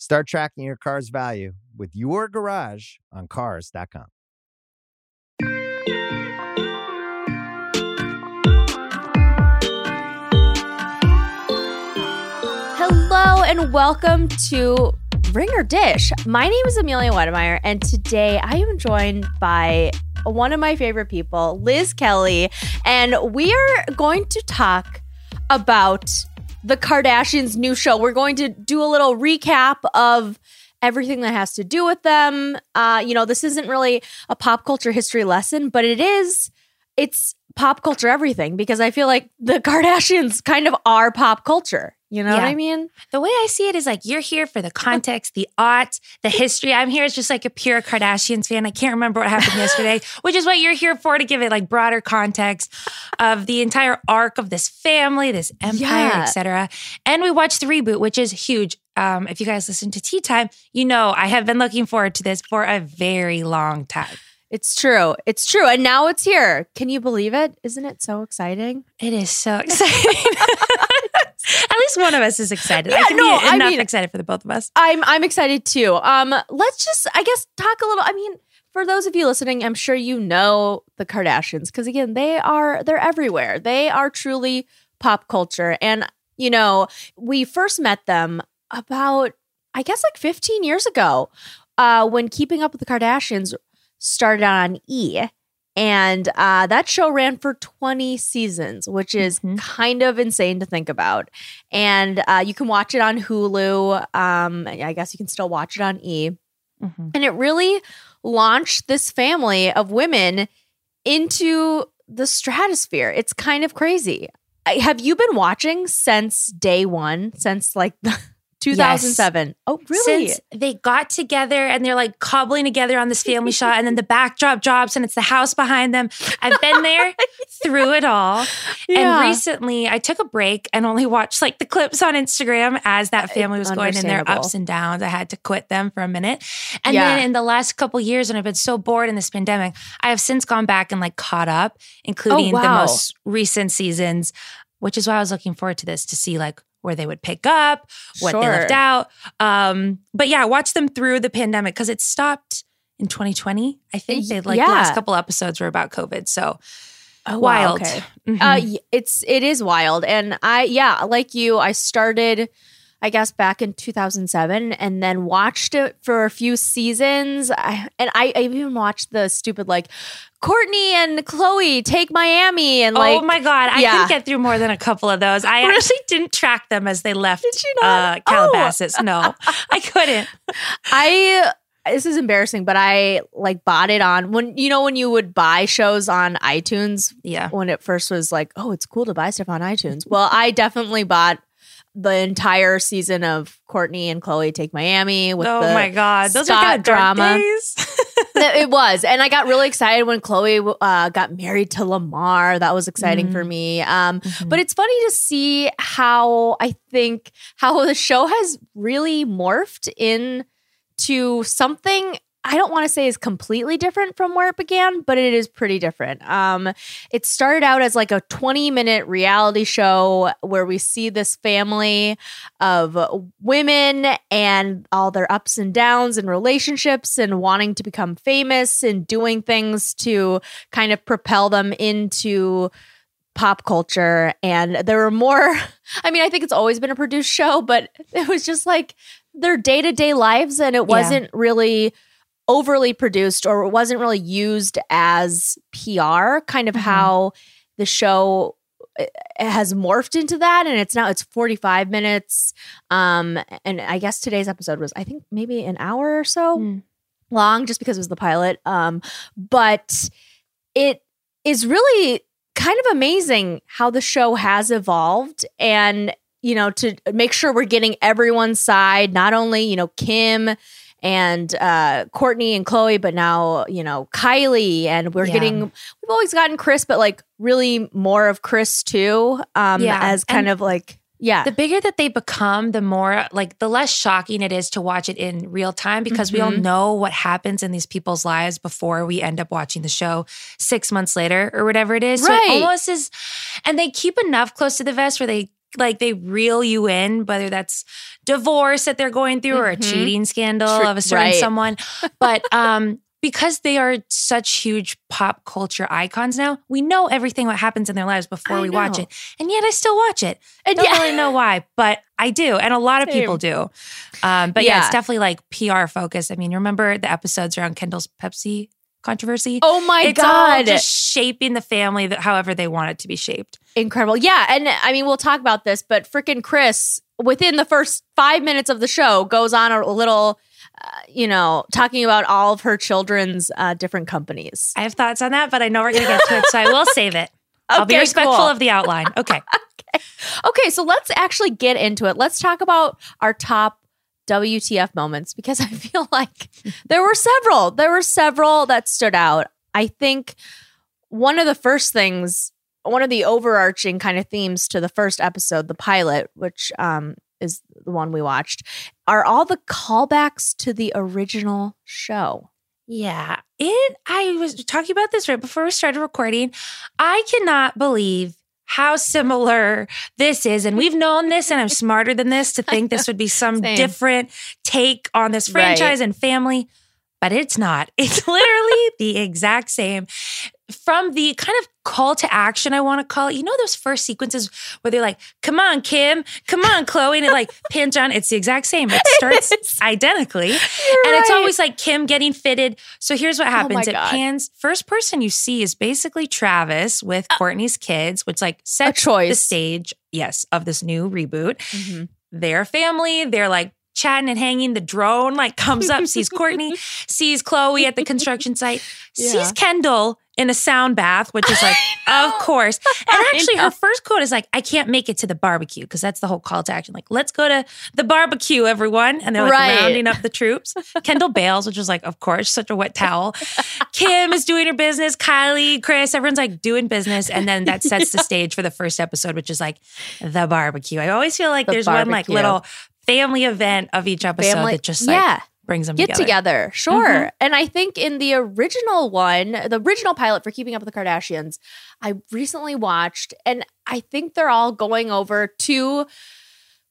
Start tracking your car's value with your garage on cars.com. Hello and welcome to Ringer Dish. My name is Amelia Wedemeyer, and today I am joined by one of my favorite people, Liz Kelly, and we are going to talk about the Kardashians' new show. We're going to do a little recap of everything that has to do with them. Uh, you know, this isn't really a pop culture history lesson, but it is. It's pop culture everything because I feel like the Kardashians kind of are pop culture. You know yeah. what I mean? The way I see it is like you're here for the context, the art, the history. I'm here as just like a pure Kardashians fan. I can't remember what happened yesterday, which is what you're here for to give it like broader context of the entire arc of this family, this empire, yeah. etc. And we watched the reboot, which is huge. Um, if you guys listen to Tea Time, you know I have been looking forward to this for a very long time. It's true. It's true. And now it's here. Can you believe it? Isn't it so exciting? It is so exciting. At least one of us is excited. Yeah, I can no, be enough I mean, excited for the both of us. I'm I'm excited too. Um, let's just I guess talk a little. I mean, for those of you listening, I'm sure you know the Kardashians because again, they are they're everywhere. They are truly pop culture, and you know, we first met them about I guess like 15 years ago, uh, when Keeping Up with the Kardashians started on E. And uh, that show ran for 20 seasons, which is mm-hmm. kind of insane to think about. And uh, you can watch it on Hulu. Um, I guess you can still watch it on E. Mm-hmm. And it really launched this family of women into the stratosphere. It's kind of crazy. Have you been watching since day one, since like the 2007. Yes. Oh, really? Since they got together and they're like cobbling together on this family shot, and then the backdrop drops and it's the house behind them. I've been there through it all. Yeah. And recently I took a break and only watched like the clips on Instagram as that family was going in their ups and downs. I had to quit them for a minute. And yeah. then in the last couple years, when I've been so bored in this pandemic, I have since gone back and like caught up, including oh, wow. the most recent seasons, which is why I was looking forward to this to see like where they would pick up, what sure. they left out. Um, but yeah, watch them through the pandemic because it stopped in 2020. I think they like yeah. the last couple episodes were about COVID. So oh, wild. Wow, okay. Mm-hmm. Uh, it's it is wild, and I yeah, like you, I started. I guess back in 2007 and then watched it for a few seasons. I, and I, I even watched the stupid like Kourtney and Khloé take Miami and like Oh my god, I yeah. couldn't get through more than a couple of those. I actually didn't track them as they left Did you not? uh, Calabasas. Oh. No. I couldn't. I this is embarrassing, but I like bought it on when you know when you would buy shows on iTunes Yeah. when it first was like, oh, it's cool to buy stuff on iTunes. Well, I definitely bought the entire season of Kourtney and Khloé Take Miami with oh the my god, those Scott are kind of drama. It was. And i got really excited when khloé uh, got married to lamar. That was exciting for me. Um, but it's funny to see how i think how the show has really morphed into something i don't want to say is completely different from where it began but it is pretty different. Um, it started out as like a 20 minute reality show where we see this family of women and all their ups and downs and relationships and wanting to become famous and doing things to kind of propel them into pop culture. And there were more i mean i think it's always been a produced show but it was just like their day-to-day lives and it wasn't really overly produced or wasn't really used as pr kind of Mhm. how the show uh, has morphed into that and it's now it's 45 minutes um and i guess today's episode was i think maybe an hour or so Mm. long just because it was the pilot um but it is really kind of amazing how the show has evolved and you know to make sure we're getting everyone's side not only you know kim and uh kourtney and khloé but now you know kylie and we're Yeah. getting we've always gotten kris but like really more of kris too um Yeah, as kind and of like yeah the bigger that they become, the more like the less shocking it is to watch it in real time because we all Mhm. know what happens in these people's lives before we end up watching the show six months later or whatever it is. So Right. it almost is, and they keep enough close to the vest where they like they reel you in, whether that's divorce that they're going through or a Mhm. cheating scandal True- of a certain right. someone. But um because they are such huge pop culture icons now, we know everything what happens in their lives before I we watch it. And yet I still watch it. and Don't yeah really know why, but I do, and a lot of people do. Um, but yeah. Yeah. it's definitely like PR focused. I mean, remember the episodes around Kendall's Pepsi controversy? oh my it's god just shaping the family that however they want it to be shaped. incredible. Yeah, and I mean we'll talk about this, but freaking Kris within the first 5 minutes of the show goes on a little uh, you know, talking about all of her children's uh, different companies. I have thoughts on that, but I know we're going to get to it, so I will save it. I'll be respectful cool. of the outline. Okay. okay. Okay, so let's actually get into it. Let's talk about our top WTF moments because I feel like there were several. There were several that stood out. I think one of the first things, one of the overarching kind of themes to the first episode, the pilot, which um, is the one we watched, are all the callbacks to the original show. Yeah. It I was talking about this right before we started recording. I cannot believe how similar this is. And we've known this, and I'm smarter than this to think this would be some Same. different take on this Right. franchise and family. But it's not. It's literally the exact same. From the kind of call to action, I want to call it. You know those first sequences where they're like, "Come on, Kim, come on, Khloé," and it like pins on. It's the exact same. It starts is. identically, You're and it's always like Kim getting fitted. So here's what happens: it God. pans. First person you see is basically Travis with Kourtney's kids, which like sets the stage, yes, of this new reboot. Mhm. Their family, they're like chatting and hanging. The drone like comes up, sees Kourtney, sees Khloé at the construction site, Yeah. sees Kendall in a sound bath, which is like, of course. And actually, her first quote is like, I can't make it to the barbecue because that's the whole call to action. Like, let's go to the barbecue, everyone. And they're like Right. rounding up the troops. Kendall bails, which is like, of course, such a wet towel. Kim is doing her business. Kylie, Kris, everyone's like doing business. And then that sets the stage for the first episode, which is like the barbecue. I always feel like The there's one like little family event of each episode Family- that just like yeah. brings them get together. together. Sure. Mhm. And I think in the original one, the original pilot for Keeping Up with the Kardashians, I recently watched, and I think they're all going over to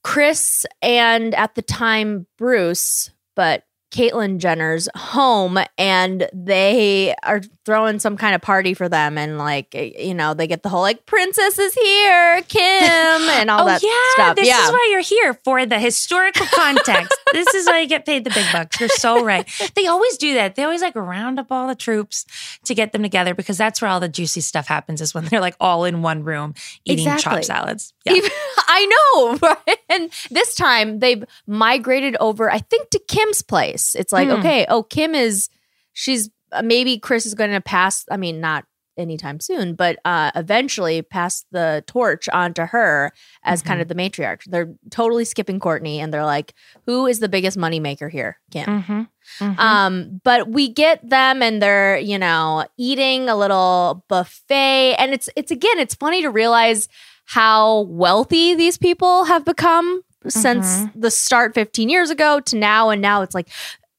Kris and at the time Bruce, but Caitlyn Jenner's home and they are throwing some kind of party for them and like you know they get the whole like princess is here Kim and all oh that yeah, stuff this yeah is why you're here for the historical context. this is why you get paid the big bucks. You're so right. They always do that. They always like round up all the troops to get them together because that's where all the juicy stuff happens is when they're like all in one room eating Exactly. chopped salads. Yeah. Even- I know, right? And this time they've migrated over, I think, to Kim's place. It's like, Hmm. okay, oh, Kim is, she's uh, maybe Kris is going to pass. I mean, not anytime soon, but uh, eventually pass the torch on to her as kind of the matriarch. They're totally skipping Kourtney, and they're like, who is the biggest moneymaker here? Kim. Mhm. Mhm. Um, but we get them and they're, you know, eating a little buffet. And it's it's again, it's funny to realize how wealthy these people have become since the start 15 years ago to now. And now it's like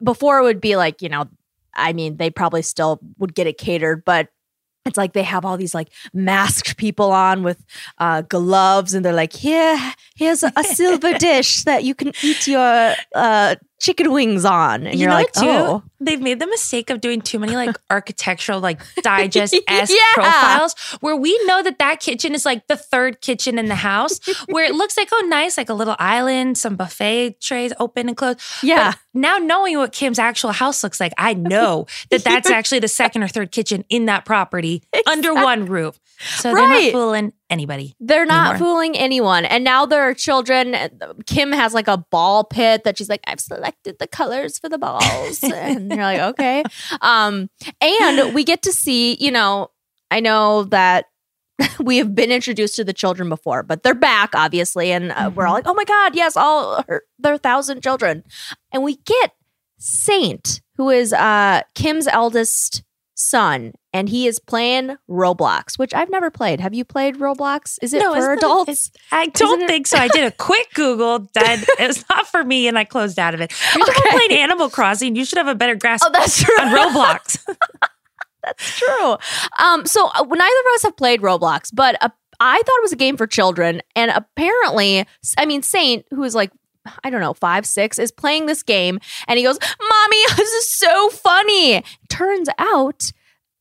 before it would be like, you know, I mean, they probably still would get it catered, but it's like they have all these like masked people on with uh, gloves, and they're like, "Here, here's a, a silver dish that you can eat your uh, chicken wings on." And you are know like, too? "Oh, They've made the mistake of doing too many like architectural, like digest esque Yeah. profiles where we know that that kitchen is like the third kitchen in the house, where it looks like, oh, nice, like a little island, some buffet trays open and closed. yeah." But now knowing what Kim's actual house looks like, I know that that's actually the second or third kitchen in that property under one roof. So they're Right. not fooling anybody. They're not anymore. fooling anyone. And now there are children. Kim has like a ball pit that she's like, I've selected the colors for the balls. and you're like, okay. Um, and we get to see, you know, I know that we have been introduced to the children before, but they're back, obviously. And uh, we're all like, oh my God, yes, all her, their thousand children. And we get Saint, who is uh, Kim's eldest son, and he is playing Roblox, which I've never played. Have you played Roblox? Is it No, for adults? it's- I don't it- think so. I did a quick Google. Done. It was not for me, and I closed out of it. You're the one Okay. playing Animal Crossing. You should have a better grasp oh, that's true. on Roblox. That's true. Um, so uh, neither of us have played Roblox, but uh, I thought it was a game for children, and apparently, I mean, Saint, who is like. I don't know, five, six, is playing this game and he goes, Mommy, this is so funny. Turns out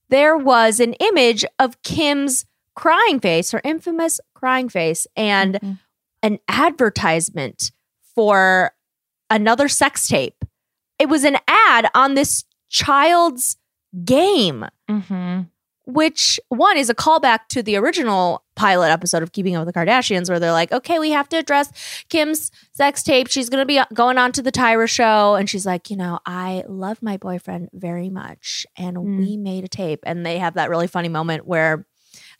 there was an image of Kim's crying face, her infamous crying face, and Mhm. an advertisement for another sex tape. It was an ad on this child's game, Mm-hmm. Which one is a callback to the original pilot episode of Keeping Up with the Kardashians, where they're like, okay, we have to address Kim's sex tape. She's going to be going on to the Tyra show. And she's like, you know, I love my boyfriend very much. And Mm. we made a tape. And they have that really funny moment where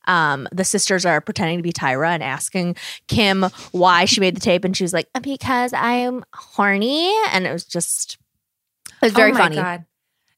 um, the sisters are pretending to be Tyra and asking Kim why she made the tape. And she was like, because I'm horny. And it was just, it was very oh my funny. God.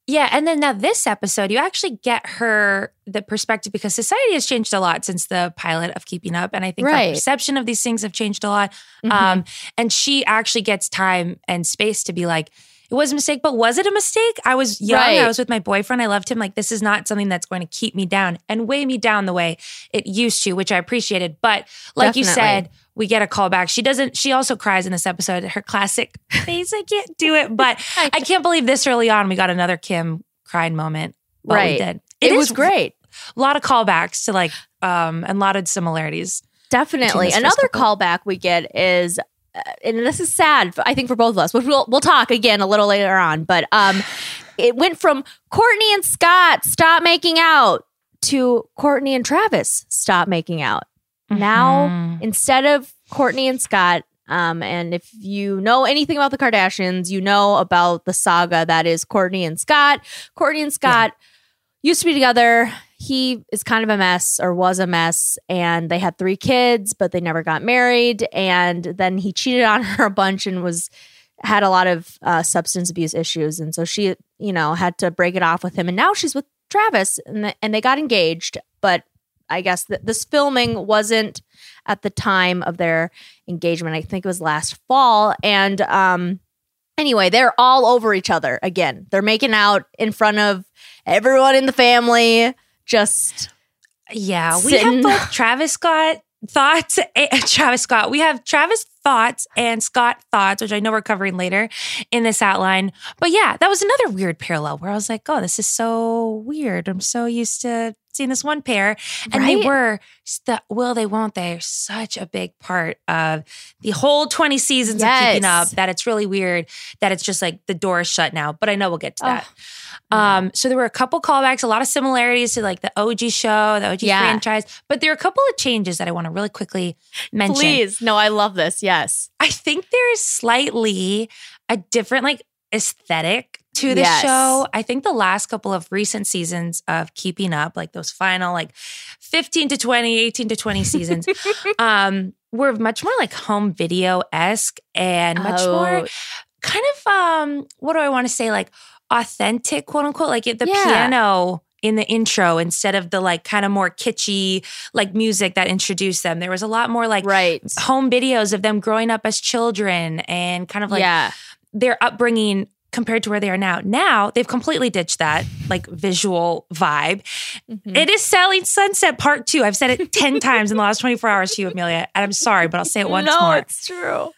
Yeah, and then now this episode, you actually get her the perspective because society has changed a lot since the pilot of Keeping Up, and I think Right. perception of these things have changed a lot. Mhm. Um, and she actually gets time and space to be like, it was a mistake, but was it a mistake? I was young. Right. I was with my boyfriend. I loved him. Like, this is not something that's going to keep me down and weigh me down the way it used to, which I appreciated. But like you said, we get a call back. She doesn't, she also cries in this episode. Her classic face, I can't do it. But I can't believe this early on we got another Kim crying moment. Right. We did. it was great. A lot of callbacks to like, um, and a lot of similarities. Definitely. Another callback we get is, and this is sad, I think, for both of us, which we'll, we'll talk again a little later on, but um, it went from Kourtney and Scott stop making out to Kourtney and Travis stop making out. Now, Mhm. instead of Kourtney and Scott, um, and if you know anything about the Kardashians, you know about the saga that is Kourtney and Scott. Kourtney and Scott used to be together. He is kind of a mess or was a mess, and they had three kids, but they never got married. And then he cheated on her a bunch and was had a lot of uh, substance abuse issues, and so she, you know, had to break it off with him. And now she's with Travis, and the, and they got engaged, but. I guess this filming wasn't at the time of their engagement. I think it was last fall. And um, anyway, they're all over each other again. They're making out in front of everyone in the family. Just Yeah, we Sitting- have both Travis Scott thoughts and Travis Scott. We have Travis thoughts and Scott thoughts, which I know we're covering later in this outline. But yeah, that was another weird parallel where I was like, oh, this is so weird. I'm so used to seen this one pair, and they were the will they won't they are such a big part of the whole twenty seasons of keeping up that it's really weird that it's just like the door is shut now. But I know we'll get to that. Oh, Um, so there were a couple callbacks, a lot of similarities to like the OG show, the OG Yeah. franchise, but there are a couple of changes that I want to really quickly mention. Please. No, I love this. Yes. I think there is slightly a different like aesthetic to the Yes. show. I think the last couple of recent seasons of Keeping Up, like those final like 15 to 20, 18 to 20 seasons, um, were much more like home video esque and much more Oh, kind of um what do I want to say like authentic quote unquote like the Yeah. piano in the intro instead of the like kind of more kitschy like music that introduced them there was a lot more like right. home videos of them growing up as children and kind of like yeah. their upbringing compared to where they are now now they've completely ditched that like visual vibe Mhm. it is selling sunset part two i've said it 10 times in the last 24 hours to you amelia and i'm sorry but i'll say it once no, more it's true.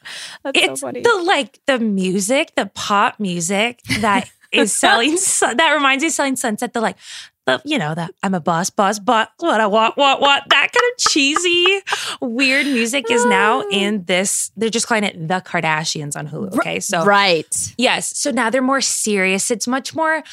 That's it's so funny. the like the music, the pop music that is selling. that reminds me of selling sunset. The like, you know that I'm a boss, boss, but what I want, what, what. That kind of cheesy, weird music is now mm. in this. They're just calling it the Kardashians on Hulu. Okay, so right. yes, so now they're more serious. It's much more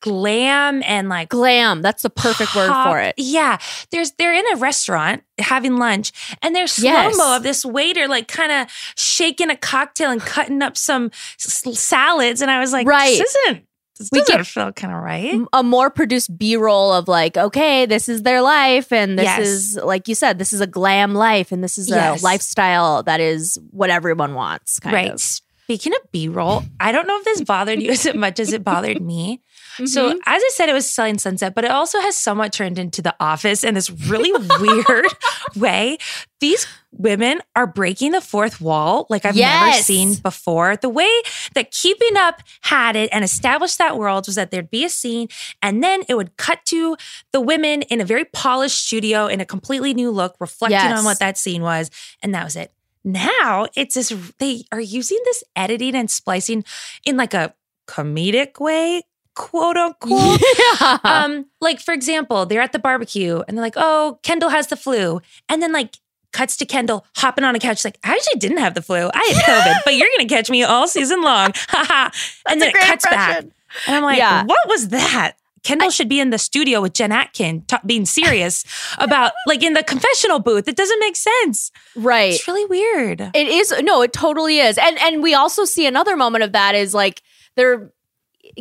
glam and like Glam. That's the perfect word for it. Yeah. There's they're in a restaurant having lunch and there's slow Yes. mo of this waiter like kind of shaking a cocktail and cutting up some s- salads and I was like Right. this isn't this We get- feel kind of right. A more produced B roll of like, okay, this is their life. And this Yes. is, like you said, this is a glam life. And this is Yes. a lifestyle that is what everyone wants. Kind right. Of. Speaking of B-roll, I don't know if this bothered you as much as it bothered me. So, Mhm. as I said, it was selling sunset, but it also has somewhat turned into the office in this really weird way. These women are breaking the fourth wall like I've never seen before. The way that Keeping Up had it and established that world was that there'd be a scene and then it would cut to the women in a very polished studio in a completely new look, reflecting Yes. on what that scene was. And that was it. Now it's this, they are using this editing and splicing in like a comedic way, quote unquote. yeah. Um, like for example, they're at the barbecue and they're like, "Oh, Kendall has the flu," and then like cuts to Kendall hopping on a couch, like, "I actually didn't have the flu. I had COVID, but you're gonna catch me all season long." Haha. and then it cuts back, and I'm like, Yeah. "What was that?" Kendall should be in the studio with Jen Atkin, ta- being serious about like in the confessional booth. It doesn't make sense. right. It's really weird. It is no, it totally is. And and we also see another moment of that is like they're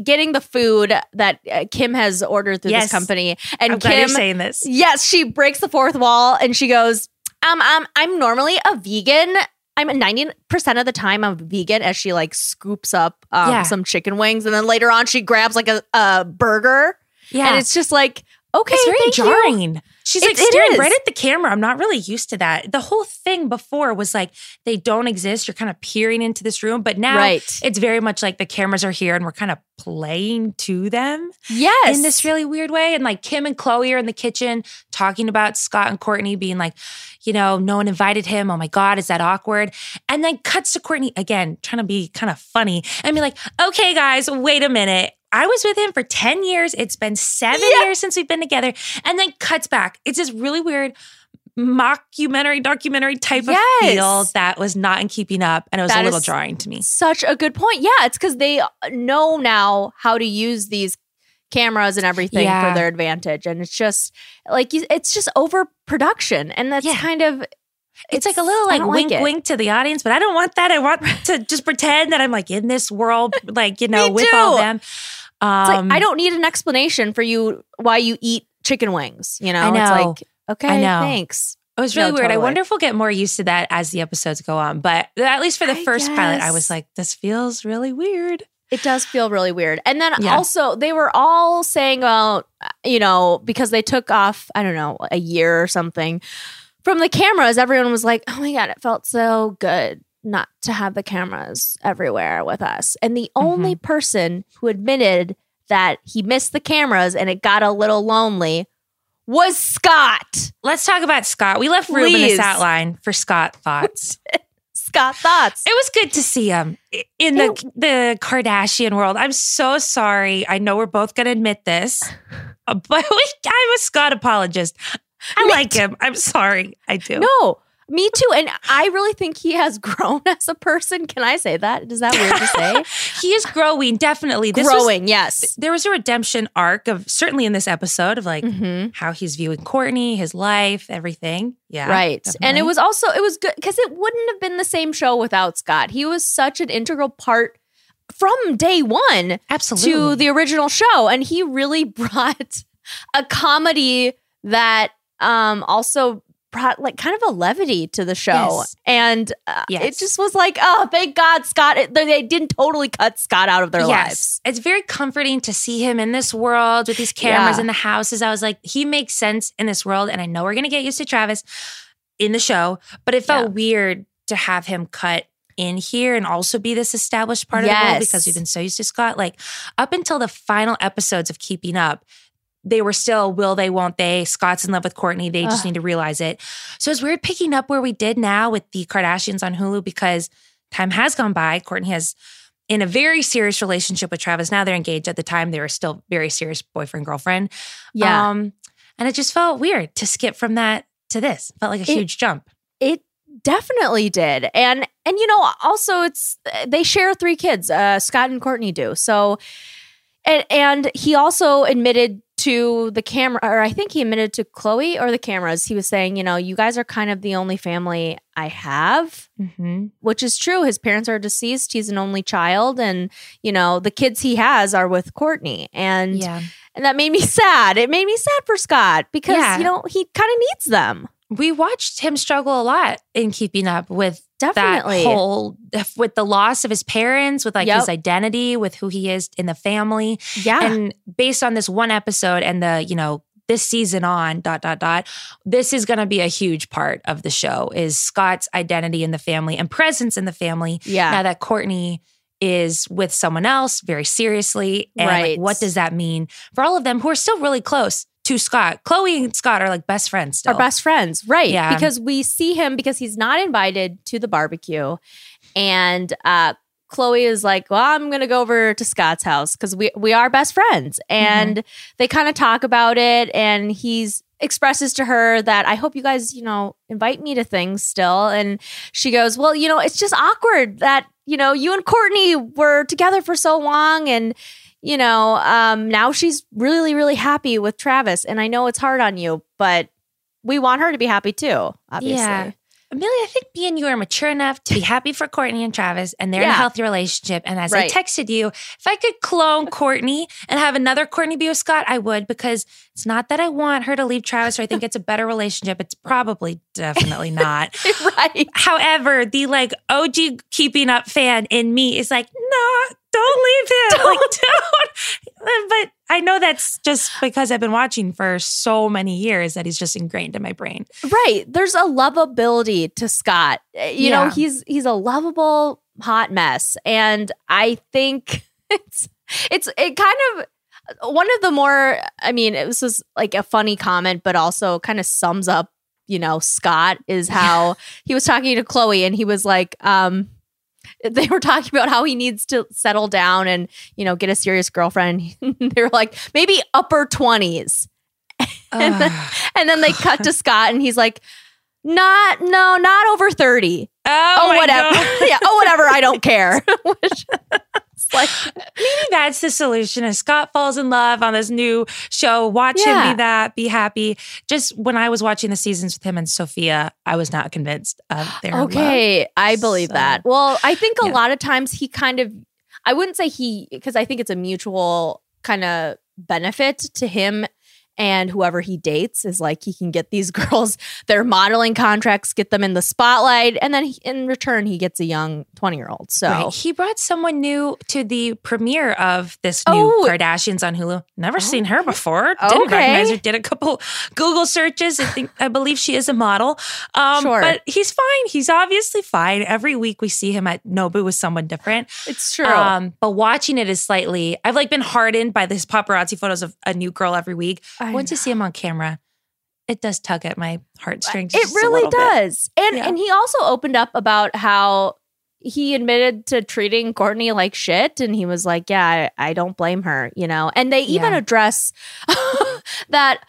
getting the food that uh, Kim has ordered through Yes. this company and I'm Kim saying this. Yes, she breaks the fourth wall and she goes, um, um I'm normally a vegan. I'm 90% of the time I'm vegan as she like scoops up um, Yeah. some chicken wings and then later on she grabs like a, a burger Yeah, and it's just like okay it's very thank you. She's It- like staring right at the camera. I'm not really used to that. The whole thing before was like they don't exist. You're kind of peering into this room, but now Right. it's very much like the cameras are here and we're kind of playing to them Yes. in this really weird way. And like Kim and Khloé are in the kitchen talking about Scott and Kourtney being like, you know, no one invited him. Oh my God, is that awkward? And then cuts to Kourtney again, trying to be kind of funny and be like, okay, guys, wait a minute. I was with him for 10 years. It's been seven years since we've been together. And then cuts back. It's this really weird mockumentary, documentary type Yes. of feel that was not in keeping up. And it was That a little jarring to me. Such a good point. Yeah, it's because they know now how to use these cameras and everything Yeah. for their advantage, and it's just like it's just overproduction, and that's Yeah. kind of It's, like a little like wink it. wink to the audience, but I don't want that. I want to just pretend that I'm like in this world, like, you know, with all them. It's Um, like I don't need an explanation for you why you eat chicken wings. You know, I it's know. like okay, I know. thanks. It was really No, weird. I wonder if we'll get more used to that as the episodes go on. But at least for the I first pilot, I was like, this feels really weird. It does feel really weird. And then Yeah. also, they were all saying about, you know, because they took off, I don't know, a year or something from the cameras, everyone was like, oh my God, it felt so good not to have the cameras everywhere with us. And the Mm-hmm. only person who admitted that he missed the cameras and it got a little lonely was Scott. Let's talk about Scott. We left room in Please. this outline for Scott thoughts. Scott thoughts. It was good to see him in the the Kardashian world. I'm so sorry. I know we're both going to admit this. but I'm a Scott apologist. I like him. I'm sorry. I do. No, me too. And I really think he has grown as a person. Can I say that? Is that weird to say? he is growing, definitely. This was- growing, yes. there was a redemption arc of certainly in this episode of like Mhm. how he's viewing Kourtney, his life, everything. Yeah. right. And it was also it was good because it wouldn't have been the same show without Scott. He was such an integral part from day one absolutely to the original show. And he really brought a comedy that um also brought like kind of a levity to the show. Yes. And uh, it just was like, oh, thank God Scott. It, they didn't totally cut Scott out of their lives. It's very comforting to see him in this world with these cameras Yeah. in the houses. I was like, he makes sense in this world. And I know we're going to get used to Travis in the show, but it felt Yeah. weird to have him cut in here and also be this established part of the world because we've been so used to Scott. Like up until the final episodes of Keeping Up, they were still will they, won't they? Scott's in love with Kourtney. They just Ugh. need to realize it. So it's weird picking up where we did now with the Kardashians on Hulu because time has gone by. Kourtney has in a very serious relationship with Travis. Now they're engaged. At the time, they were still very serious boyfriend girlfriend. Yeah. Um, and it just felt weird to skip from that to this. Felt like a It- huge jump. It definitely did. And and you know, also it's they share three kids. Uh Scott and Kourtney do. So and and he also admitted to the camera or I think he admitted to Khloé or the cameras. He was saying, you know, you guys are kind of the only family I have, Mm-hmm. which is true. His parents are deceased. He's an only child and, you know, the kids he has are with Kourtney. And Yeah. and that made me sad. It made me sad for Scott because, Yeah. you know, he kind of needs them. We watched him struggle a lot in keeping up with Definitely. that whole with the loss of his parents, with like Yep. his identity, with who he is in the family. yeah. And based on this one episode and the, you know, this season on dot dot dot, this is going to be a huge part of the show is Scott's identity in the family and presence in the family. yeah. Now that Kourtney is with someone else very seriously, and like, Right. what does that mean for all of them who are still really close to Scott? Khloé and Scott are like best friends still. Our best friends, right? Yeah. Because we see him because he's not invited to the barbecue, and uh, Khloé is like, "Well, I'm gonna go over to Scott's house because we we are best friends," and they kind of talk about it, and he's expresses to her that I hope you guys, you know, invite me to things still, and she goes, "Well, you know, it's just awkward that you know you and Kourtney were together for so long, and." You know, um, now she's really, really happy with Travis, and I know it's hard on you, but we want her to be happy too, obviously. Yeah. Amelia, I think me and you are mature enough to be happy for Kourtney and Travis, and they're in a healthy relationship. And as Right. I texted you, if I could clone Kourtney and have another Kourtney be with Scott, I would because it's not that I want her to leave Travis or I think it's a better relationship. It's probably definitely not. right. However, the like OG keeping up fan in me is like, no, don't leave him. Like, don't. But I know that's just because I've been watching for so many years that he's just ingrained in my brain. Right. There's a lovability to Scott. Uh, You know, he's he's a lovable hot mess. And I think it's it's it kind of one of the more I mean, it was like a funny comment, but also kind of sums up, you know, Scott is how he was talking to Khloé and he was like, um, they were talking about how he needs to settle down and, you know, get a serious girlfriend. they were like, maybe upper 20s. And then- And then they cut to Scott and he's like, not, no, not over 30. Oh, Oh, whatever. Yeah. Oh, whatever. I don't care. Like, Maybe that's the solution. Is Scott falls in love on this new show. Watch Yeah. him be that, be happy. Just when I was watching the seasons with him and Sofia, I was not convinced of their love. okay. I believe So- that. Well, I think a Yeah. lot of times he kind of, I wouldn't say he, because I think it's a mutual kind of benefit to him and whoever he dates is like he can get these girls their modeling contracts get them in the spotlight and then he, in return he gets a young 20 year old so Right. He brought someone new to the premiere of this new Oh. Kardashians on Hulu. Never seen her before. Didn't Okay. recognize her. Did a couple Google searches. I think I believe she is a model. Um, Sure. But he's fine. He's obviously fine. Every week we see him at Nobu with someone different. it's true Um, but watching it is slightly. I've like been hardened by this paparazzi photos of a new girl every week. I Once you see him on camera, it does tug at my heartstrings. It really little bit. does. And Yeah. and he also opened up about how he admitted to treating Kourtney like shit. And he was like, Yeah, I, I don't blame her, you know? And they even Yeah. address that.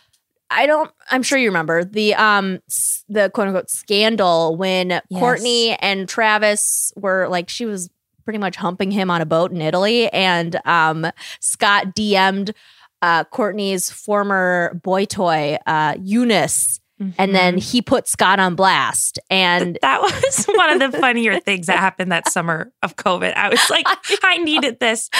I don't. I'm sure you remember the um the quote unquote scandal when Kourtney and Travis were like she was pretty much humping him on a boat in Italy, and um Scott DM'd uh Kourtney's former boy toy uh Younes, and then he put Scott on blast, and that was one of the funnier things that happened that summer of COVID. I was like, I needed this.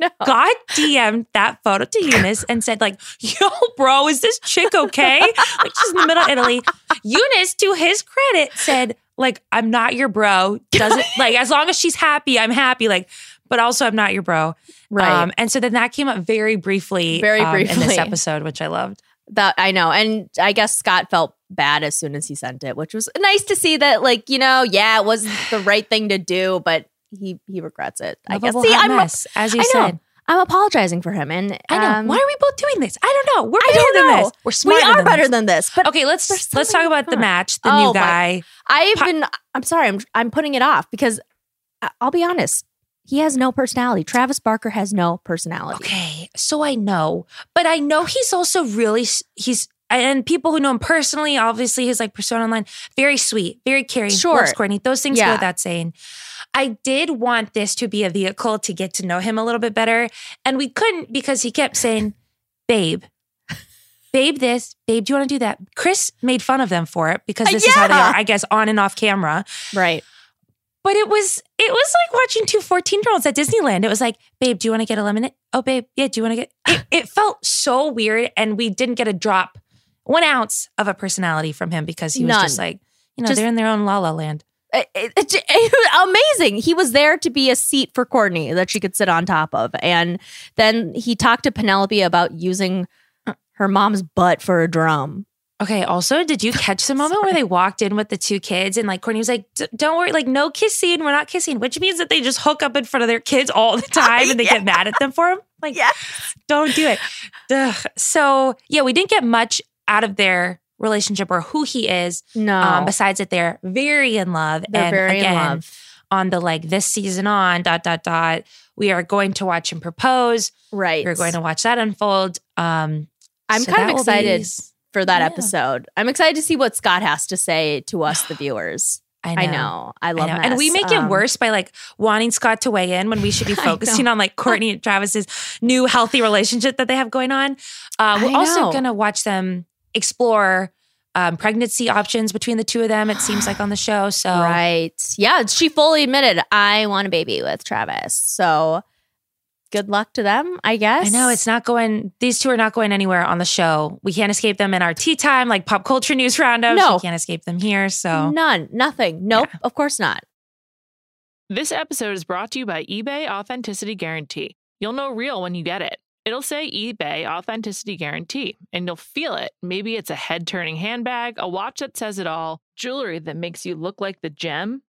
know. God DM'd that photo to Younes and said, like, yo, bro, is this chick okay? like she's in the middle of Italy. Younes, to his credit, said, like, I'm not your bro. Doesn't like as long as she's happy, I'm happy. Like, but also I'm not your bro. right. Um, and so then that came up very briefly, Very um, in this episode, which I loved. That I know. And I guess Scott felt bad as soon as he sent it, which was nice to see that, like, you know, yeah, it wasn't the right thing to do, but he he regrets it. I guess. Lovable See, I'm mess, as you I know. I'm apologizing for him. And I know. um, Why are we both doing this? I don't know. We're better than know. this. We're we smarter are than better this. than this? But Okay, let's let's talk about the match. The Oh, new my- guy. I've Pa- been I'm sorry, I'm I'm putting it off because I'll be honest. He has no personality. Travis Barker has no personality. Okay, so I know, but I know he's also really he's and people who know him personally, obviously his like persona online, very sweet, very caring, Sure. loves Kourtney. Those things go without saying. I did want this to be a vehicle to get to know him a little bit better, and we couldn't because he kept saying, "Babe." Babe, this, babe, do you want to do that? Kris made fun of them for it because uh, this is how they are, I guess, on and off camera. Right. But it was it was like watching two 14 year olds at Disneyland. It was like, babe, do you want to get a lemonade? Oh, babe, yeah, do you want to get it, it felt so weird. And we didn't get a drop, one ounce of a personality from him because he was None. just like, you know, Just- they're in their own la la land. It, it- it- amazing. He was there to be a seat for Kourtney that she could sit on top of. And then he talked to Penelope about using her mom's butt for a drum. Okay. Also, did you catch the moment where they walked in with the two kids and like Kourtney was like, "Don't worry, like no kissing, we're not kissing," which means that they just hook up in front of their kids all the time and they get mad at them for them. Like, don't do it. Ugh. So yeah, we didn't get much out of their relationship or who he is. No. Um, besides that, they're very in love. They're and very again, in love. On the like this season on dot dot dot, we are going to watch him propose. Right. We're going to watch that unfold. Um, I'm so kind of will be- excited for that Yeah. episode. I'm excited to see what Scott has to say to us, the viewers. I know. I know. I love know. And we make it Um, worse by like wanting Scott to weigh in when we should be focusing on like Kourtney and Travis's new healthy relationship that they have going on. Uh, we're also going to watch them explore um, pregnancy options between the two of them. It seems like on the show. So Right. Yeah. She fully admitted, I want a baby with Travis. So good luck to them, I guess. I know it's not going. These two are not going anywhere on the show. We can't escape them in our tea time, like pop culture news roundups. No. we can't escape them here. So None. Nothing. Nope. Of course not. This episode is brought to you by eBay Authenticity Guarantee. You'll know real when you get it. It'll say eBay Authenticity Guarantee, and you'll feel it. Maybe it's a head turning handbag, a watch that says it all, jewelry that makes you look like the gem.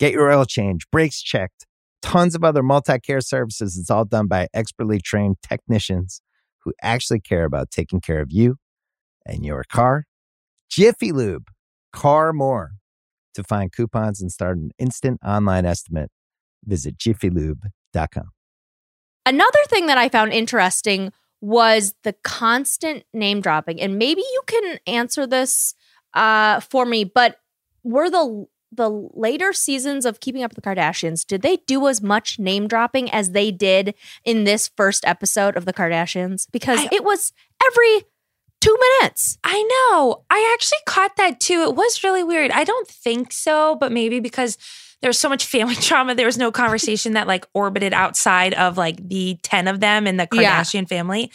Get your oil change, brakes checked, tons of other multi care services. It's all done by expertly trained technicians who actually care about taking care of you and your car. Jiffy Lube, car more. To find coupons and start an instant online estimate, visit jiffylube.com. Another thing that I found interesting was the constant name dropping. And maybe you can answer this uh, for me, but were the the later seasons of Keeping Up with the Kardashians, did they do as much name dropping as they did in this first episode of the Kardashians? Because I- it was every two minutes. I know. I actually caught that too. It was really weird. I don't think so, but maybe because there was so much family trauma, there was no conversation that like orbited outside of like the 10 of them in the Yeah. Kardashian family.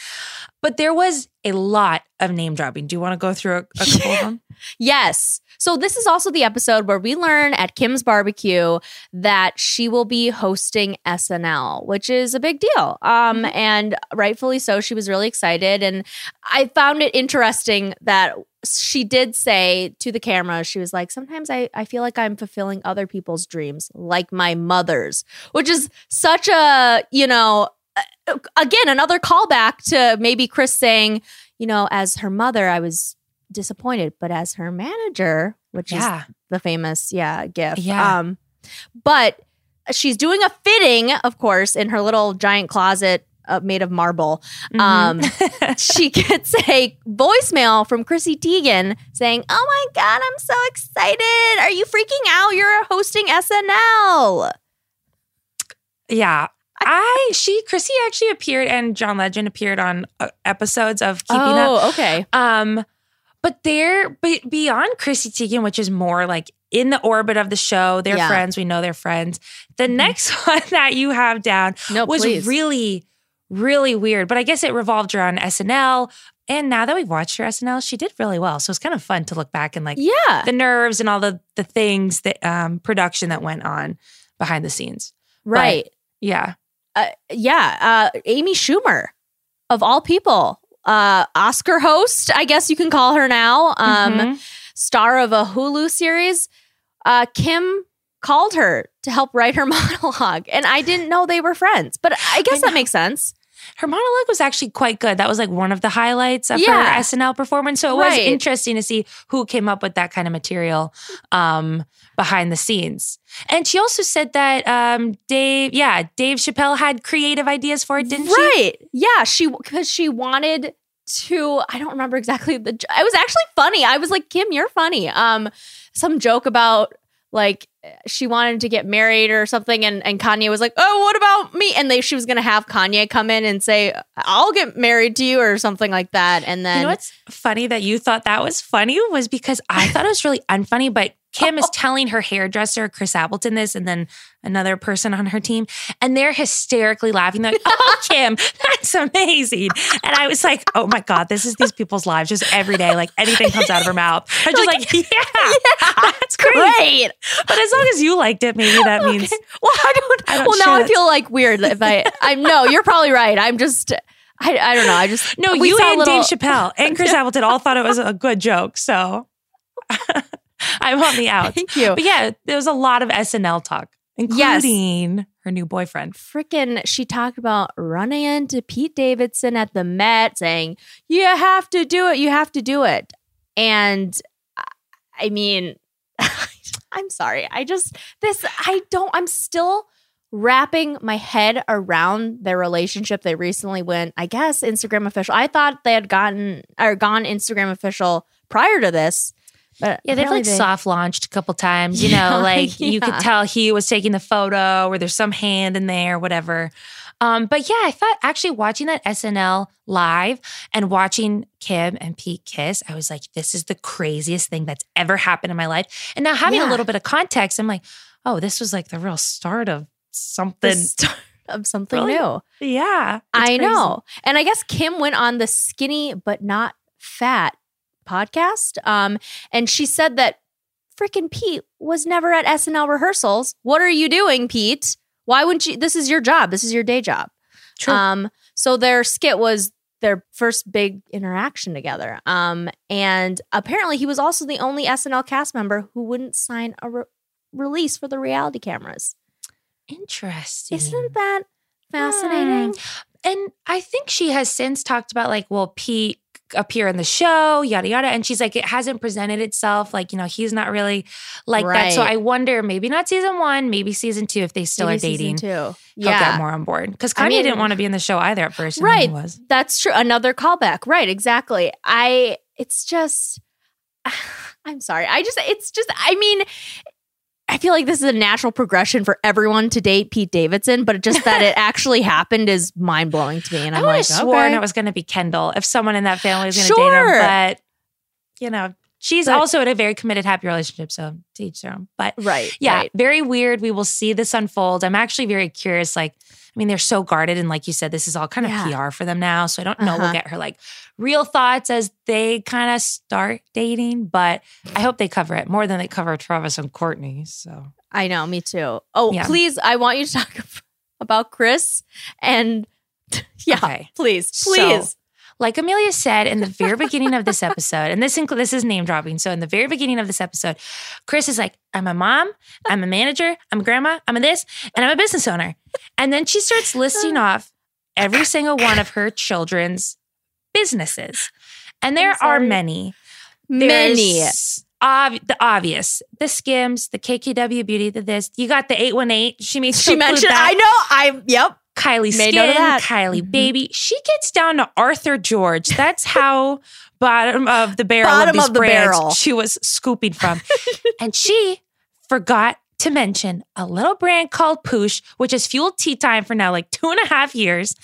But there was a lot of name dropping. Do you want to go through a, a couple of them? Yes. So this is also the episode where we learn at Kim's barbecue that she will be hosting SNL, which is a big deal. Um, and rightfully so. She was really excited, and I found it interesting that she did say to the camera, she was like, "Sometimes I I feel like I'm fulfilling other people's dreams, like my mother's," which is such a you know. Uh, Again, another callback to maybe Kris saying, you know, as her mother, I was disappointed, but as her manager, which Yeah. is the famous, yeah, gift. Yeah. Um, but she's doing a fitting, of course, in her little giant closet uh, made of marble. Um, she gets a voicemail from Chrissy Teigen saying, "Oh my god, I'm so excited! Are you freaking out? You're hosting SNL." Yeah. I she Chrissy actually appeared and John Legend appeared on uh, episodes of Keeping Up. oh, okay. Um, but they're but beyond Chrissy Teigen, which is more like in the orbit of the show. They're Yeah. friends. We know they're friends. The Mhm. next one that you have down No, was please. really, really weird. But I guess it revolved around SNL. And now that we've watched her SNL, she did really well. So it's kind of fun to look back and like yeah. the nerves and all the the things that um production that went on behind the scenes. right. Yeah. Uh, yeah, uh, Amy Schumer, of all people, uh, Oscar host, I guess you can call her now, um, Mhm. star of a Hulu series. Uh, Kim called her to help write her monologue, and I didn't know they were friends, but I guess know. that makes sense. Her monologue was actually quite good. That was like one of the highlights of Yeah. her SNL performance. So it was interesting to see who came up with that kind of material um, behind the scenes. And she also said that um, Dave, yeah, Dave Chappelle had creative ideas for it, didn't she? right? Yeah, she because she wanted to. I don't remember exactly the. It was actually funny. I was like, Kim, you're funny. Um, some joke about like she wanted to get married or something and, and Kanye was like, "Oh, what about me?" and they she was going to have Kanye come in and say, "I'll get married to you" or something like that. And then You know what's funny that you thought that was funny was because I thought it was really unfunny, but Kim is telling her hairdresser, Chris Appleton, this, and then another person on her team, and they're hysterically laughing. They're like, oh, Kim, that's amazing. And I was like, oh my God, this is these people's lives just every day. Like anything comes out of her mouth. I'm just like, yeah, that's great. great. But as long as you liked it, maybe that means. Okay. Well, I don't. I don't well, now I feel like weird if I. I'm no. You're probably right. I'm just. I, I don't know. I just No, you and little- Dave Chappelle and Chris Appleton all thought it was a good joke. So I'm on the out. Thank you. But yeah, there was a lot of SNL talk, Yes. including her new boyfriend. freaking she talked about running into Pete Davidson at the Met saying, You have to do it, you have to do it. And I- I mean, I'm sorry. I just this I don't I'm still wrapping my head around their relationship. They recently went, I guess, Instagram official. I thought they had gotten or gone Instagram official prior to this. But Yeah, they've like they- soft launched a couple times. You Yeah, know, like you could tell he was taking the photo or there's some hand in there, whatever. Um, but yeah, I thought actually watching that SNL live and watching Kim and Pete kiss, I was like, this is the craziest thing that's ever happened in my life. And now having Yeah. a little bit of context, I'm like, oh, this was like the real start of something This- of something Really? new. Yeah. I crazy. know. And I guess Kim went on the skinny but not fat podcast. Um, and she said that freaking Pete was never at SNL rehearsals. What are you doing, Pete? Why wouldn't you? This is your job. This is your day job. True. Um, so their skit was their first big interaction together. Um, and apparently he was also the only SNL cast member who wouldn't sign a re- release for the reality cameras. Interesting. Isn't that fascinating? And I think she has since talked about like, well, Pete appear in the show, yada yada. And she's like, it hasn't presented itself. Like, you know, he's not really like that. So I wonder, maybe not season one, maybe season two, if they still Maybe are dating. season two. He'll Yeah. get more on board. Because Kanye I mean- didn't want to be in the show either at first. Right. was. That's true. Another callback. Right. Exactly. I, it's just, I'm sorry. I just, it's just, I mean, I feel like this is a natural progression for everyone to date Pete Davidson, but just that it actually happened is mind blowing to me. And I I'm like, sworn okay. it was going to be Kendall if someone in that family was going to date Sure. him. But, you know, she's But- also in a very committed, happy relationship. So to each their own. But right. yeah, right. very weird. We will see this unfold. I'm actually very curious. Like, I mean, they're so guarded, and like you said, this is all kind of Yeah. PR for them now. So I don't know. We'll Uh-huh. get her like real thoughts as they kind of start dating, but I hope they cover it more than they cover Travis and Kourtney. So I know. Me too. Oh, Yeah. please. I want you to talk about Kris and yeah, Okay. please, So- please. like Amelia said in the very beginning of this episode, and this includes this is name dropping. So in the very beginning of this episode, Kris is like, "I'm a mom, I'm a manager, I'm a grandma, I'm a this, and I'm a business owner." And then she starts listing off every single one of her children's businesses, and there are many. Many. Ob- the obvious, the Skims, the KKW Beauty, the this. You got the eight one eight. She made She mentioned, I know. I, yep. Kylie Made Skin, note of that. Kylie Mhm. Baby. She gets down to Arthur George. That's how bottom of the barrel Bottom of of the barrel. she was scooping from. and she forgot to mention a little brand called Poosh, which has fueled tea time for now like two and a half years.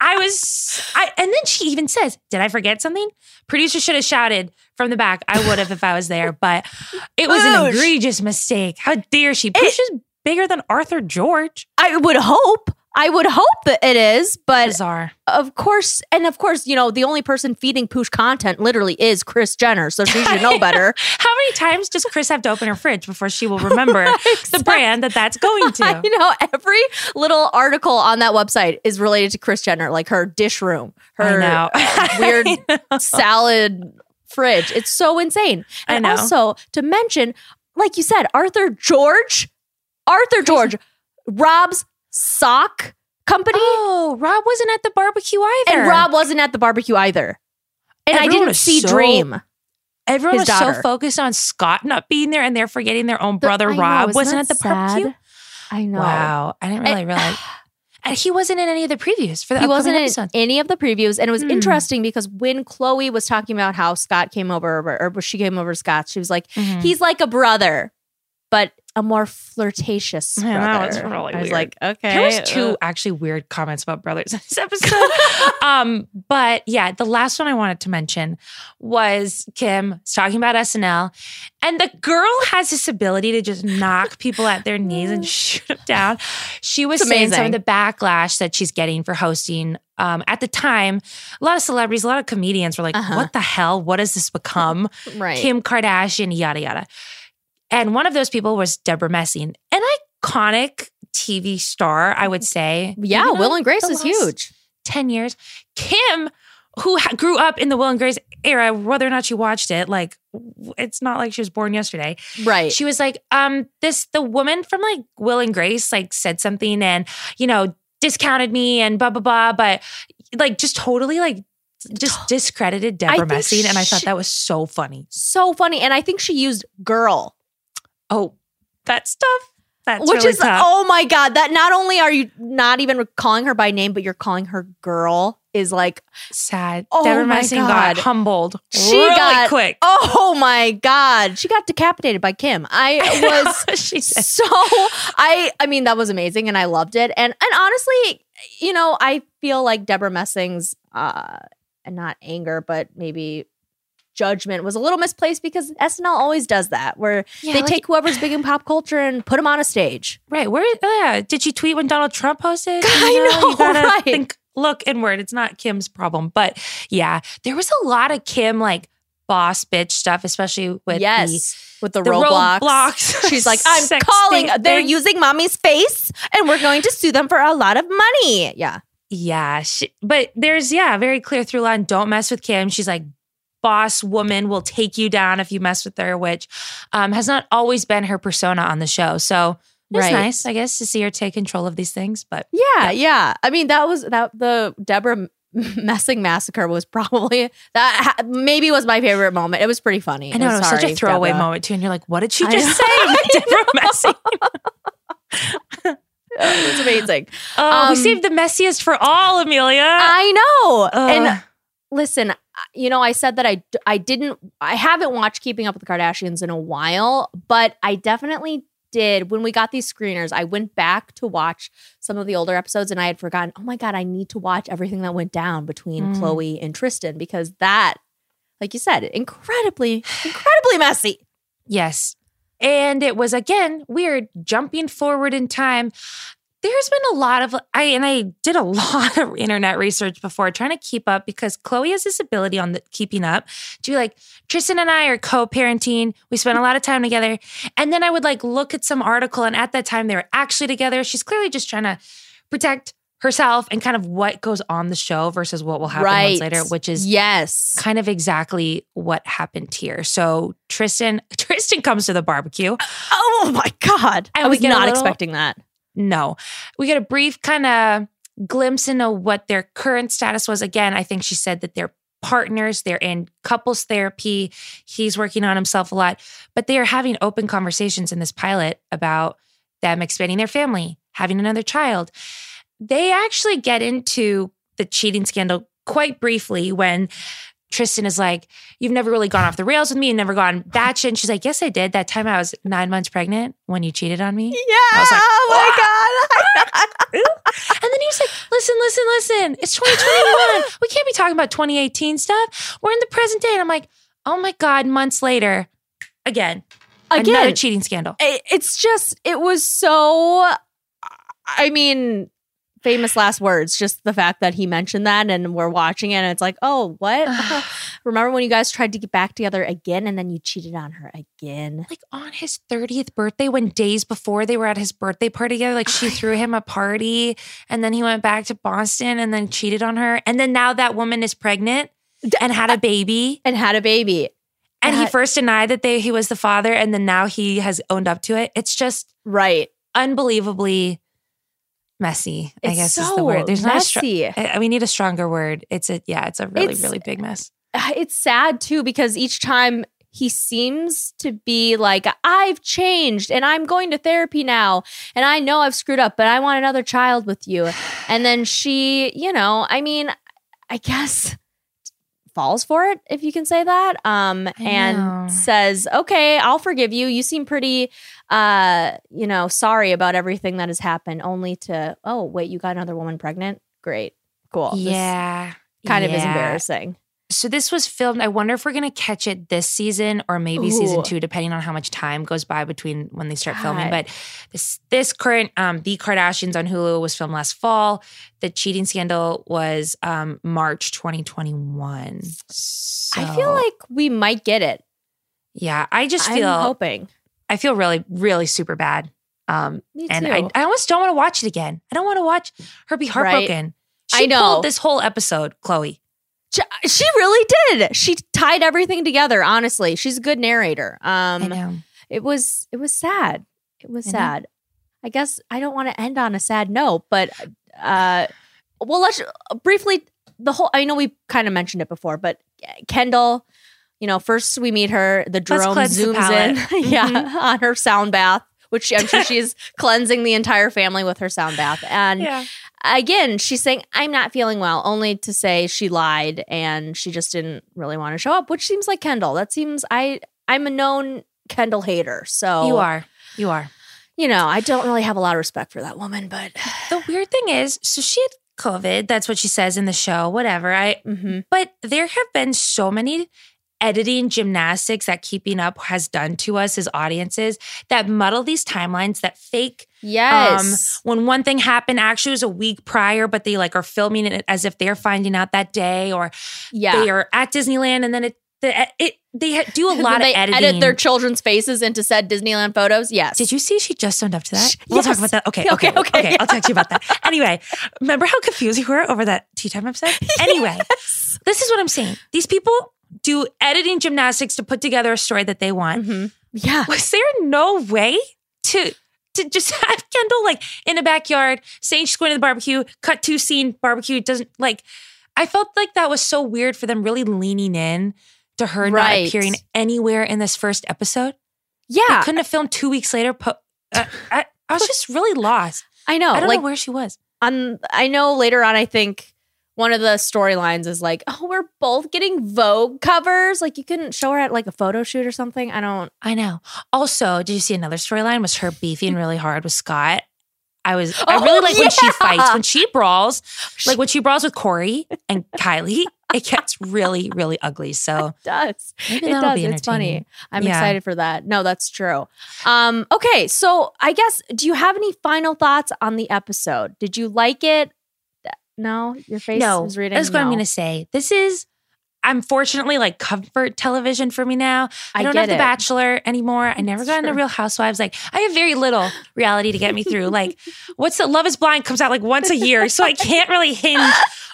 I was, I, and then she even says, "Did I forget something?" Producer should have shouted from the back. I would have if I was there, but it was an egregious mistake. How dare she? Poosh is bigger than Arthur George. I would hope. I would hope that it is, but Bizarre. of course, and of course, you know, the only person feeding Poosh content literally is Kris Jenner, so she should know better. How many times does Kris have to open her fridge before she will remember the brand that that's going to? you know, every little article on that website is related to Kris Jenner, like her dish room, her weird salad fridge. It's so insane. And also to mention, like you said, Arthur George, Arthur George, Rob's sock company, Oh, Rob wasn't at the barbecue either. and Rob wasn't at the barbecue either. And I didn't see so Dream. everyone his was daughter. so focused on Scott not being there, and they're forgetting their own brother I know, Rob isn't wasn't at that the barbecue. I know. Wow, I didn't really And- realize. And he wasn't in any of the previews for the he wasn't in episodes. any of the previews and it was Hmm. interesting because when khloé was talking about how scott came over or, or she came over scott she was like Mhm. he's like a brother but a more flirtatious brother Yeah, that was really i was weird. like okay There was two uh, actually weird comments about brothers in this episode. um, but yeah, the last one I wanted to mention was Kim talking about SNL, and the girl has this ability to just knock people at their knees and shoot them down. She was It's saying some of the backlash that she's getting for hosting. Um, at the time, a lot of celebrities, a lot of comedians were like, Uh-huh. "What the hell? What has this become?" right Kim Kardashian, yada yada. And one of those people was Debra Messing, an iconic TV star, I would say. yeah will and grace is huge 10 years. Kim, who ha- grew up in the Will and Grace era, whether or not she watched it, like it's not like she was born yesterday. right She was like, um, this the woman from like Will and Grace like said something and you know discounted me and blah blah blah, but like just totally like just discredited Debra Messing, and I thought that was so funny. so funny and i think she used girl Oh, that stuff. That's which really is tough. oh my god that not only are you not even calling her by name but you're calling her girl is like sad. Oh Debra my Messing God. got humbled She really got- quick. oh my god she got decapitated by kim i was she said. so I I mean that was amazing and I loved it and and honestly you know I feel like Debra Messing's uh and not anger but maybe judgment was a little misplaced because SNL always does that, where Yeah, they like- take whoever's big in pop culture and put them on a stage. Right. Where oh yeah. Did she tweet when Donald Trump hosted? I You know, you gotta right. think look inward. It's not Kim's problem. But yeah, there was a lot of Kim like boss bitch stuff, especially with yes, with the, the, the roadblocks. roadblocks. She's like, I'm calling. They're thing. using mommy's face, and we're going to sue them for a lot of money. Yeah, Yeah, she, but there's yeah, very clear through line. Don't mess with Kim. She's like, boss woman will take you down if you mess with her, which um, has not always been her persona on the show. So it's Right. nice, I guess, to see her take control of these things. But yeah, yeah. I mean, that was that the Debra messing massacre was probably that ha- maybe was my favorite moment. It was pretty funny. I know it was such a throwaway Debra. moment too, and you're like, what did she just say? Debra Messing. It was amazing. Oh, we Um, saved the messiest for all, Amelia. I know. And listen, you know, I said that I I didn't I haven't watched Keeping Up with the Kardashians in a while, but I definitely did when we got these screeners. I went back to watch some of the older episodes and I had forgotten, "Oh my god, I need to watch everything that went down between Mm. Khloé and Tristan because that like you said, incredibly incredibly messy. Yes. And it was again weird jumping forward in time. There's been a lot of I and I did a lot of internet research before trying to keep up because Khloé has this ability on the keeping up to be like Tristan and I are co-parenting. We spent a lot of time together. And then I would like look at some article and at that time they were actually together. She's clearly just trying to protect herself and kind of what goes on the show versus what will happen right. months later, which is yes. kind of exactly what happened here. So Tristan Tristan comes to the barbecue. Oh my god. I was not little- expecting that. No. We get a brief kind of glimpse into what their current status was. Again, I think she said that they're partners, they're in couples therapy. He's working on himself a lot, but they are having open conversations in this pilot about them expanding their family, having another child. They actually get into the cheating scandal quite briefly when Tristan is like, You've never really gone off the rails with me and never gone batshit. And she's like, Yes, I did. That time I was nine months pregnant when you cheated on me. Yeah. I was like, oh my god. And then he was like, listen, listen, listen. It's 2021. we can't be talking about 2018 stuff. We're in the present day. And I'm like, oh my God, months later, again, Again. another cheating scandal. it's just it was so i mean famous last words just the fact that he mentioned that and we're watching it and it's like oh what remember when you guys tried to get back together again and then you cheated on her again Like on his 30th birthday, when days before they were at his birthday party together, like she threw him a party and then he went back to Boston and then cheated on her. And then now that woman is pregnant and had a uh, baby. and had a baby And he first denied that they he was the father, and then now he has owned up to it. It's just right unbelievably messy. I It's guess is the word. There's not a str- I- we need a stronger word. It's a yeah. It's a really It's- really big mess. it's sad too because each time he seems to be like i've changed and i'm going to therapy now and i know i've screwed up but i want another child with you and then she you know i mean i guess falls for it if you can say that um and says okay i'll forgive you. You seem pretty uh you know sorry about everything that has happened only to oh wait you got another woman pregnant? Great. Cool. This yeah, kind of is embarrassing So this was filmed. I wonder if we're gonna catch it this season or maybe season two, depending on how much time goes by between when they start filming. But this this current um, The Kardashians on Hulu was filmed last fall. The cheating scandal was um, March 2021. So, I feel like we might get it. yeah, I just I'm feel hoping. I feel really really super bad. Um, Me and too. I, I almost don't want to watch it again. I don't want to watch her be heartbroken. She I know. pulled this whole episode, Khloé. She, really did. She tied everything together. Honestly, she's a good narrator. I Um, know. it was it was sad. It was I know. sad. I guess I don't want to end on a sad note, but uh, well, let's briefly the whole. I know we kind of mentioned it before, but Kendall. You know, first we meet her. The drone the zooms palate. in, yeah, Mhm. on her sound bath, which I'm sure she's cleansing the entire family with her sound bath. And Yeah. Again, she's saying, I'm not feeling well, only to say she lied and she just didn't really want to show up, which seems like Kendall. That seems I I'm a known Kendall hater. So You are. You are. You know, I don't really have a lot of respect for that woman, but The weird thing is, so she had COVID. That's what she says in the show, whatever. I Mhm. but there have been so many editing gymnastics that keeping up has done to us as audiences that muddle these timelines that fake Yes. um, when one thing happened actually it was a week prior but they like are filming it as if they're finding out that day or yeah. they are at disneyland and then it the, it they do a lot then of editing edit their children's faces into said Disneyland photos. Yes. did you see she just owned up to that? We'll talk about that. Okay, Okay, okay, okay, okay. I'll talk to you about that. Anyway, remember how confused you were over that tea time episode? Anyway, Yes. this is what I'm saying. These people do editing gymnastics to put together a story that they want. Mhm. Yeah. Was there no way to to just have Kendall like in the backyard saying she's going to the barbecue, cut to scene barbecue doesn't like I felt like that was so weird for them really leaning in to her Right. not appearing anywhere in this first episode. Yeah. They couldn't have filmed two weeks later. Po- uh, I, I was just really lost. I know. I don't like know where she was. on I know later on I think one of the storylines is like, oh, we're both getting Vogue covers. Like you couldn't show her at like a photo shoot or something. I don't I know. Also, did you see another storyline? Was her beefing really hard with Scott? I was. I Oh, really like when she fights, when she brawls, like when she brawls with Corey and Kylie. It gets really, really ugly. So it does. It does. It's funny. I'm Yeah. excited for that. No, that's true. Um, okay, so I guess do you have any final thoughts on the episode? Did you like it? No, your face No, is reading. that's what I'm going to say. This is, unfortunately, like comfort television for me now. I, I don't have The. Bachelor anymore. I never got into Real Housewives. Like, I have very little reality to get me through. Like, what's the Love is Blind comes out like once a year. So I can't really hinge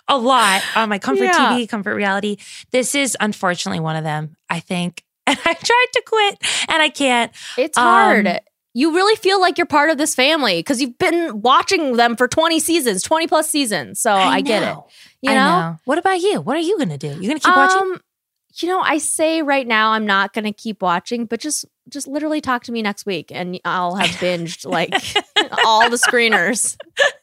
a lot on my comfort Yeah. TV, comfort reality. This is unfortunately one of them, I think. And I tried to quit and I can't. It's hard. Um, You really feel like you're part of this family because you've been watching them for 20 seasons, 20 plus seasons. So I, get it. You I know? What about you? What are you going to do? You going to keep watching? Um, you know, I say right now I'm not going to keep watching, but just just literally talk to me next week and I'll have binged like all the screeners.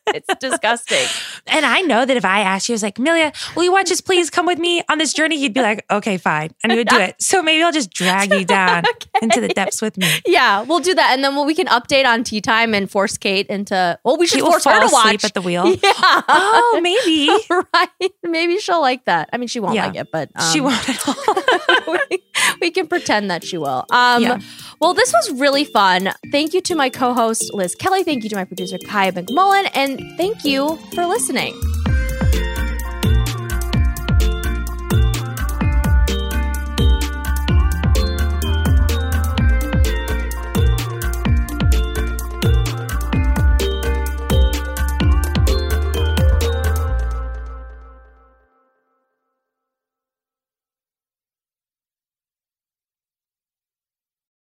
It's disgusting. And I know that if I asked you, I was like, Amelia, will you watch this? Please come with me on this journey. You'd be like, okay, fine. And you would do it. So maybe I'll just drag you down into the depths with me. Yeah, we'll do that, and then we'll, we can update on tea time and force Kate into. Well, we should will force her to watch at the wheel. Yeah. Oh, maybe. right. Maybe she'll like that. I mean, she won't Yeah. like it, but um, she won't at all. we, we can pretend that she will. Um, Yeah. Well, this was really fun. Thank you to my co-host Liz Kelly. Thank you to my producer Kaya McMullen, and thank you for listening.